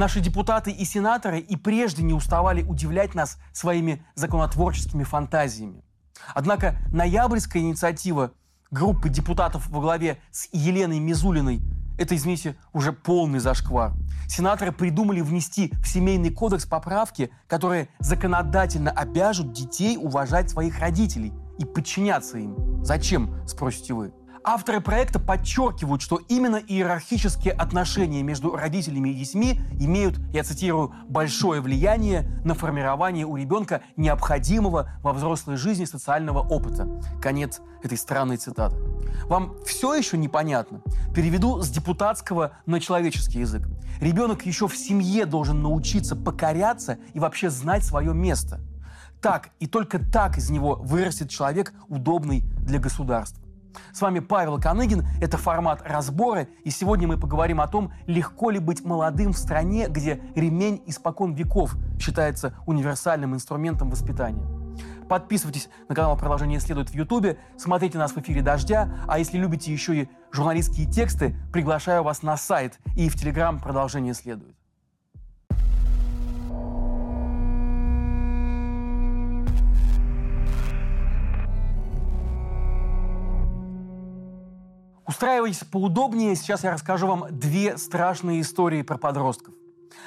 Наши депутаты и сенаторы и прежде не уставали удивлять нас своими законотворческими фантазиями. Однако ноябрьская инициатива группы депутатов во главе с Еленой Мизулиной – это, извините, уже полный зашквар. Сенаторы придумали внести в Семейный кодекс поправки, которые законодательно обяжут детей уважать своих родителей и подчиняться им. Зачем, спросите вы? Авторы проекта подчеркивают, что именно иерархические отношения между родителями и детьми имеют, я цитирую, большое влияние на формирование у ребенка необходимого во взрослой жизни социального опыта. Конец этой странной цитаты. Вам все еще непонятно? Переведу с депутатского на человеческий язык. Ребенок еще в семье должен научиться покоряться и вообще знать свое место. Так и только так из него вырастет человек, удобный для государства. С вами Павел Коныгин, это формат разбора, и сегодня мы поговорим о том, легко ли быть молодым в стране, где ремень испокон веков считается универсальным инструментом воспитания. Подписывайтесь на канал «Продолжение следует» в Ютубе, смотрите нас в эфире «Дождя», а если любите еще и журналистские тексты, приглашаю вас на сайт и в Телеграм «Продолжение следует». Устраивайтесь поудобнее, сейчас я расскажу вам две страшные истории про подростков.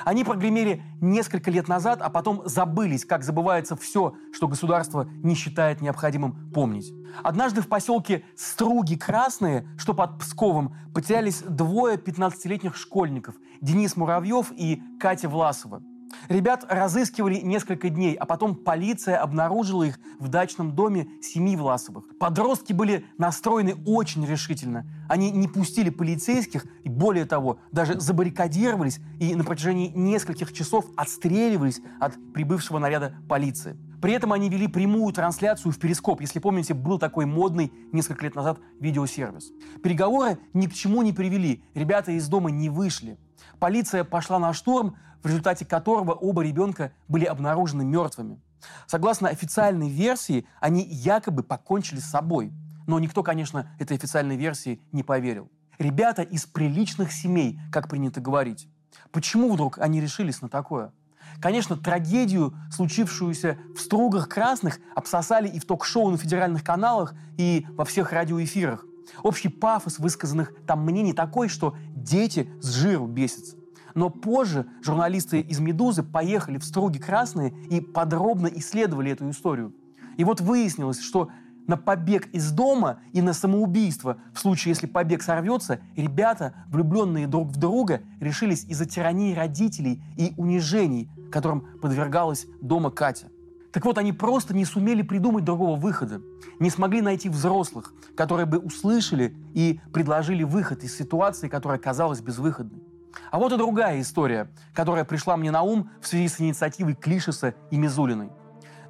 Они прогремели несколько лет назад, а потом забылись, как забывается все, что государство не считает необходимым помнить. Однажды в поселке Струги Красные, что под Псковом, потерялись двое 15-летних школьников – Денис Муравьев и Катя Власова – Ребят разыскивали несколько дней, а потом полиция обнаружила их в дачном доме семьи Власовых. Подростки были настроены очень решительно. Они не пустили полицейских и, более того, даже забаррикадировались и на протяжении нескольких часов отстреливались от прибывшего наряда полиции. При этом они вели прямую трансляцию в Перископ. Если помните, был такой модный несколько лет назад видеосервис. Переговоры ни к чему не привели. Ребята из дома не вышли. Полиция пошла на штурм, в результате которого оба ребенка были обнаружены мертвыми. Согласно официальной версии, они якобы покончили с собой. Но никто, конечно, этой официальной версии не поверил. Ребята из приличных семей, как принято говорить. Почему вдруг они решились на такое? Конечно, трагедию, случившуюся в Стругах Красных, обсосали и в ток-шоу на федеральных каналах, и во всех радиоэфирах. Общий пафос высказанных там мнений такой, что дети с жиру бесятся. Но позже журналисты из «Медузы» поехали в Струги Красные и подробно исследовали эту историю. И вот выяснилось, что на побег из дома и на самоубийство, в случае, если побег сорвется, ребята, влюбленные друг в друга, решились из-за тирании родителей и унижений, которым подвергалась дома Катя. Так вот, они просто не сумели придумать другого выхода, не смогли найти взрослых, которые бы услышали и предложили выход из ситуации, которая казалась безвыходной. А вот и другая история, которая пришла мне на ум в связи с инициативой Клишеса и Мизулиной –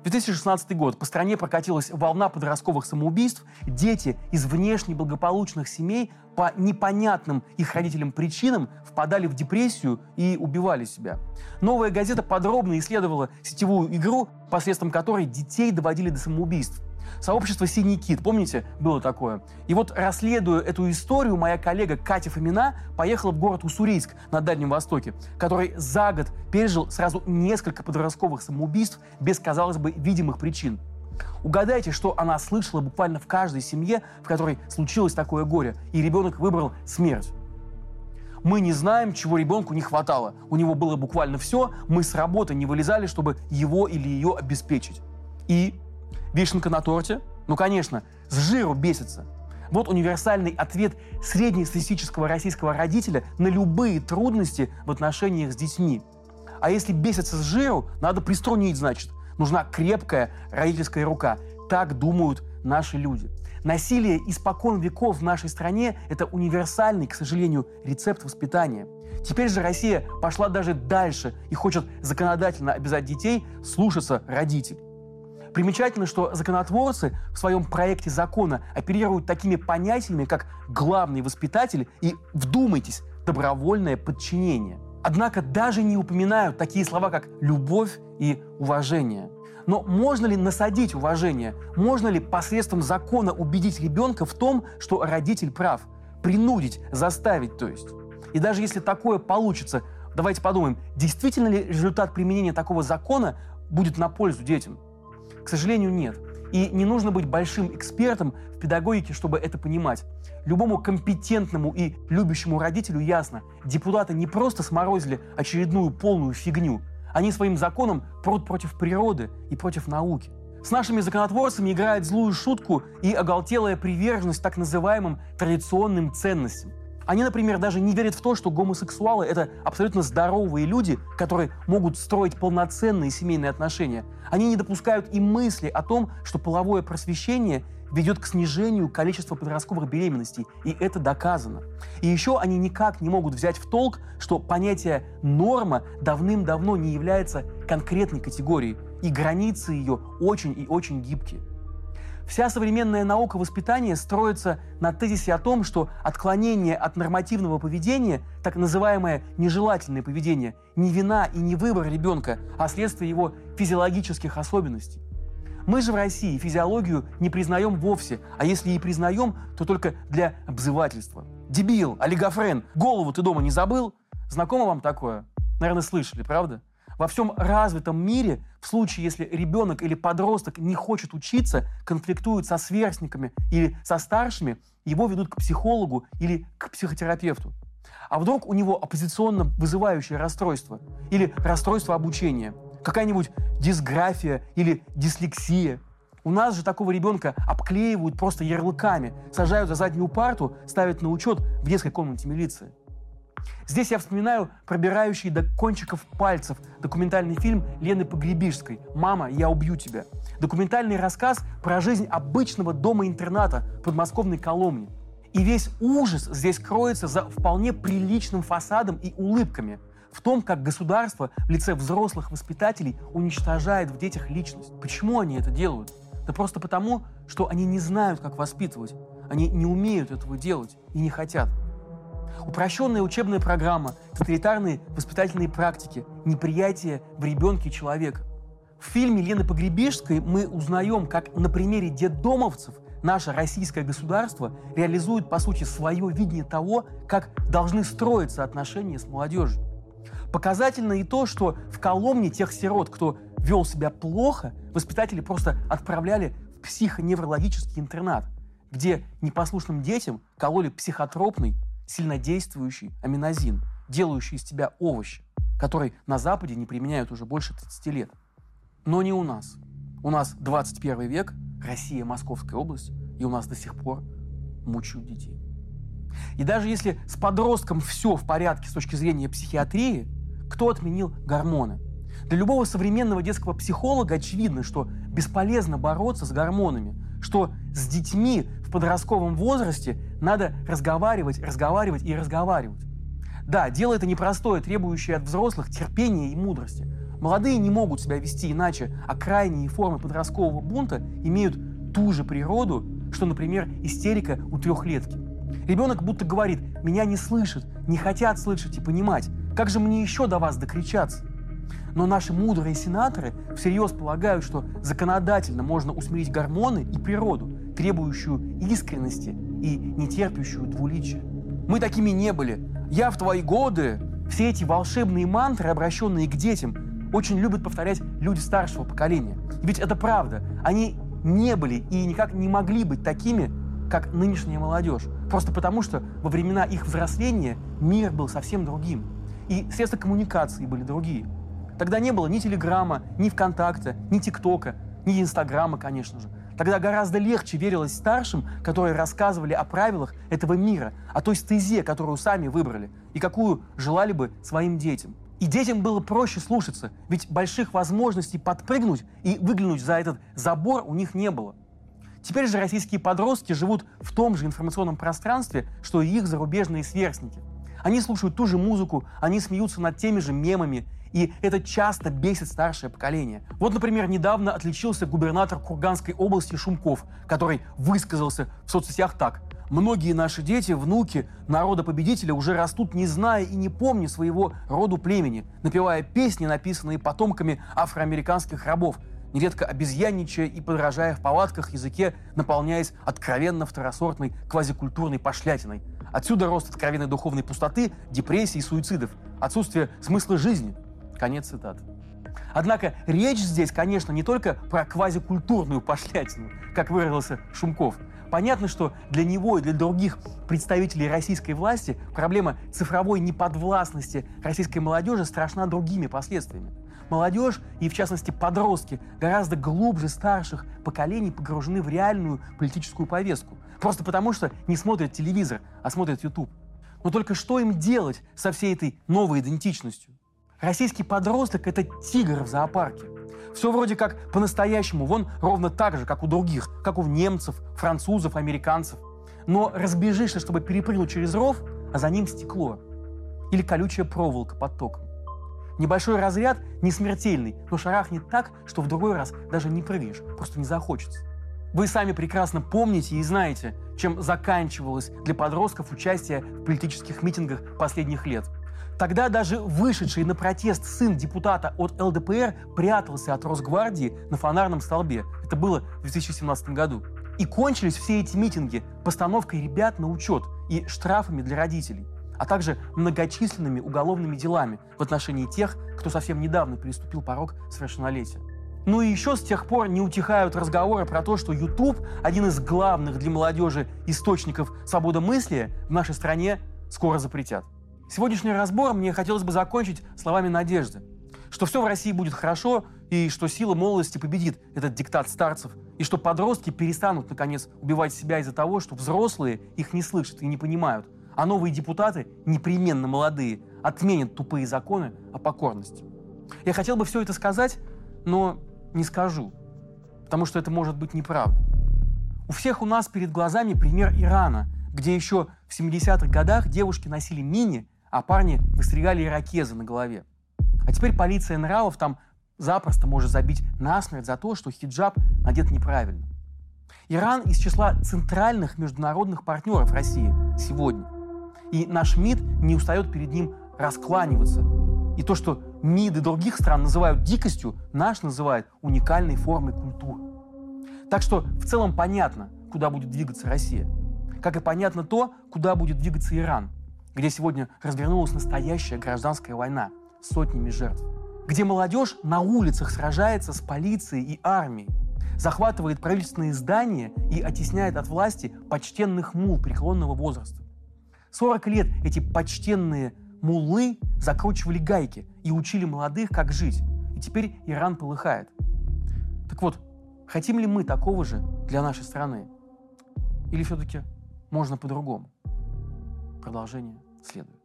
2016 год. По стране прокатилась волна подростковых самоубийств. Дети из внешне благополучных семей по непонятным их родителям причинам впадали в депрессию и убивали себя. Новая газета подробно исследовала сетевую игру, посредством которой детей доводили до самоубийств. Сообщество «Синий кит», помните, было такое? И вот, расследуя эту историю, моя коллега Катя Фомина поехала в город Уссурийск на Дальнем Востоке, который за год пережил сразу несколько подростковых самоубийств без, казалось бы, видимых причин. Угадайте, что она слышала буквально в каждой семье, в которой случилось такое горе, и ребенок выбрал смерть. Мы не знаем, чего ребенку не хватало. У него было буквально все, мы с работы не вылезали, чтобы его или ее обеспечить. И Вишенка на торте? Ну, конечно, с жиру бесится. Вот универсальный ответ среднестатистического российского родителя на любые трудности в отношениях с детьми. А если бесится с жиру, надо приструнить, значит. Нужна крепкая родительская рука. Так думают наши люди. Насилие испокон веков в нашей стране – это универсальный, к сожалению, рецепт воспитания. Теперь же Россия пошла даже дальше и хочет законодательно обязать детей слушаться родителей. Примечательно, что законотворцы в своем проекте закона оперируют такими понятиями, как главный воспитатель и, вдумайтесь, добровольное подчинение. Однако даже не упоминают такие слова, как любовь и уважение. Но можно ли насадить уважение? Можно ли посредством закона убедить ребенка в том, что родитель прав? Принудить, заставить, то есть. И даже если такое получится, Давайте подумаем, действительно ли результат применения такого закона будет на пользу детям? К сожалению, нет. И не нужно быть большим экспертом в педагогике, чтобы это понимать. Любому компетентному и любящему родителю ясно, депутаты не просто сморозили очередную полную фигню, они своим законом прут против природы и против науки. С нашими законотворцами играет злую шутку и оголтелая приверженность так называемым традиционным ценностям. Они, например, даже не верят в то, что гомосексуалы — это абсолютно здоровые люди, которые могут строить полноценные семейные отношения. Они не допускают и мысли о том, что половое просвещение ведет к снижению количества подростковых беременностей, и это доказано. И еще они никак не могут взять в толк, что понятие «норма» давным-давно не является конкретной категорией, и границы ее очень и очень гибкие. Вся современная наука воспитания строится на тезисе о том, что отклонение от нормативного поведения, так называемое нежелательное поведение, не вина и не выбор ребенка, а следствие его физиологических особенностей. Мы же в России физиологию не признаем вовсе, а если и признаем, то только для обзывательства. Дебил, олигофрен, голову ты дома не забыл? Знакомо вам такое? Наверное, слышали, правда? Во всем развитом мире, в случае, если ребенок или подросток не хочет учиться, конфликтует со сверстниками или со старшими, его ведут к психологу или к психотерапевту. А вдруг у него оппозиционно вызывающее расстройство или расстройство обучения, какая-нибудь дисграфия или дислексия. У нас же такого ребенка обклеивают просто ярлыками, сажают за заднюю парту, ставят на учет в детской комнате милиции. Здесь я вспоминаю пробирающий до кончиков пальцев документальный фильм Лены Погребишской «Мама, я убью тебя». Документальный рассказ про жизнь обычного дома-интерната подмосковной Коломни. И весь ужас здесь кроется за вполне приличным фасадом и улыбками – в том, как государство в лице взрослых воспитателей уничтожает в детях личность. Почему они это делают? Да просто потому, что они не знают, как воспитывать. Они не умеют этого делать и не хотят. Упрощенная учебная программа, тоталитарные воспитательные практики, неприятие в ребенке человека. В фильме Лены Погребежской мы узнаем, как на примере детдомовцев наше российское государство реализует, по сути, свое видение того, как должны строиться отношения с молодежью. Показательно и то, что в Коломне тех сирот, кто вел себя плохо, воспитатели просто отправляли в психоневрологический интернат, где непослушным детям кололи психотропный сильнодействующий аминозин, делающий из тебя овощ, который на Западе не применяют уже больше 30 лет. Но не у нас. У нас 21 век, Россия, Московская область, и у нас до сих пор мучают детей. И даже если с подростком все в порядке с точки зрения психиатрии, кто отменил гормоны? Для любого современного детского психолога очевидно, что бесполезно бороться с гормонами, что с детьми в подростковом возрасте надо разговаривать, разговаривать и разговаривать. Да, дело это непростое, требующее от взрослых терпения и мудрости. Молодые не могут себя вести иначе, а крайние формы подросткового бунта имеют ту же природу, что, например, истерика у трехлетки. Ребенок будто говорит, меня не слышат, не хотят слышать и понимать. Как же мне еще до вас докричаться? Но наши мудрые сенаторы всерьез полагают, что законодательно можно усмирить гормоны и природу, требующую искренности и не терпящую двуличия. Мы такими не были. Я в твои годы. Все эти волшебные мантры, обращенные к детям, очень любят повторять люди старшего поколения. Ведь это правда. Они не были и никак не могли быть такими, как нынешняя молодежь. Просто потому, что во времена их взросления мир был совсем другим. И средства коммуникации были другие. Тогда не было ни Телеграма, ни ВКонтакта, ни ТикТока, ни Инстаграма, конечно же. Тогда гораздо легче верилось старшим, которые рассказывали о правилах этого мира, о той стезе, которую сами выбрали, и какую желали бы своим детям. И детям было проще слушаться, ведь больших возможностей подпрыгнуть и выглянуть за этот забор у них не было. Теперь же российские подростки живут в том же информационном пространстве, что и их зарубежные сверстники. Они слушают ту же музыку, они смеются над теми же мемами, и это часто бесит старшее поколение. Вот, например, недавно отличился губернатор Курганской области Шумков, который высказался в соцсетях так. Многие наши дети, внуки народа-победителя уже растут, не зная и не помня своего роду племени, напевая песни, написанные потомками афроамериканских рабов, нередко обезьянничая и подражая в палатках языке, наполняясь откровенно второсортной квазикультурной пошлятиной. Отсюда рост откровенной духовной пустоты, депрессии суицидов, отсутствие смысла жизни. Конец цитаты. Однако речь здесь, конечно, не только про квазикультурную пошлятину, как выразился Шумков. Понятно, что для него и для других представителей российской власти проблема цифровой неподвластности российской молодежи страшна другими последствиями. Молодежь, и в частности подростки, гораздо глубже старших поколений погружены в реальную политическую повестку. Просто потому, что не смотрят телевизор, а смотрят YouTube. Но только что им делать со всей этой новой идентичностью? Российский подросток – это тигр в зоопарке. Все вроде как по-настоящему, вон ровно так же, как у других, как у немцев, французов, американцев. Но разбежишься, чтобы перепрыгнуть через ров, а за ним стекло. Или колючая проволока под током. Небольшой разряд не смертельный, но шарахнет так, что в другой раз даже не прыгнешь, просто не захочется. Вы сами прекрасно помните и знаете, чем заканчивалось для подростков участие в политических митингах последних лет. Тогда даже вышедший на протест сын депутата от ЛДПР прятался от Росгвардии на фонарном столбе. Это было в 2017 году. И кончились все эти митинги постановкой ребят на учет и штрафами для родителей а также многочисленными уголовными делами в отношении тех, кто совсем недавно переступил порог совершеннолетия. Ну и еще с тех пор не утихают разговоры про то, что YouTube, один из главных для молодежи источников свободомыслия в нашей стране, скоро запретят. Сегодняшний разбор мне хотелось бы закончить словами надежды, что все в России будет хорошо, и что сила молодости победит этот диктат старцев, и что подростки перестанут, наконец, убивать себя из-за того, что взрослые их не слышат и не понимают, а новые депутаты, непременно молодые, отменят тупые законы о покорности. Я хотел бы все это сказать, но не скажу, потому что это может быть неправда. У всех у нас перед глазами пример Ирана, где еще в 70-х годах девушки носили мини, а парни выстригали ирокезы на голове. А теперь полиция нравов там запросто может забить насмерть за то, что хиджаб надет неправильно. Иран из числа центральных международных партнеров России сегодня. И наш МИД не устает перед ним раскланиваться. И то, что МИДы других стран называют дикостью, наш называет уникальной формой культуры. Так что в целом понятно, куда будет двигаться Россия. Как и понятно то, куда будет двигаться Иран, где сегодня развернулась настоящая гражданская война с сотнями жертв. Где молодежь на улицах сражается с полицией и армией, захватывает правительственные здания и оттесняет от власти почтенных мул преклонного возраста. 40 лет эти почтенные муллы закручивали гайки и учили молодых, как жить. И теперь Иран полыхает. Так вот, хотим ли мы такого же для нашей страны? Или все-таки можно по-другому? Продолжение следует.